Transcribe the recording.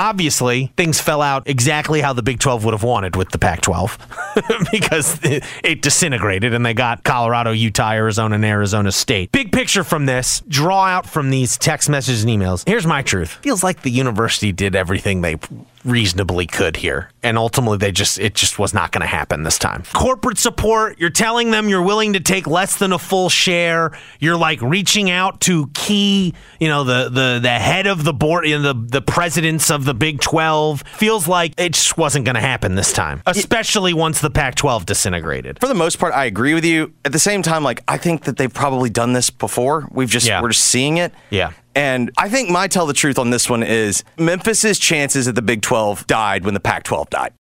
obviously, things fell out exactly how the Big 12 would have wanted with the Pac 12 because it, disintegrated and they got Colorado, Utah, Arizona, and Arizona State. Big picture from this, draw out from these text messages and emails. Here's my truth. Feels like the university did everything they reasonably could here and ultimately they just it just was not going to happen this time corporate support you're telling them you're willing to take less than a full share you're like reaching out to key you know the the the head of the board you know, the the presidents of the big 12 feels like it just wasn't going to happen this time especially once the pac 12 disintegrated For the most part, I agree with you. At the same time, like I think that they've probably done this before. We've just Yeah. we're just seeing it. Yeah. And I think my tell the truth on this one is Memphis's chances at the Big 12 died when the Pac 12 died.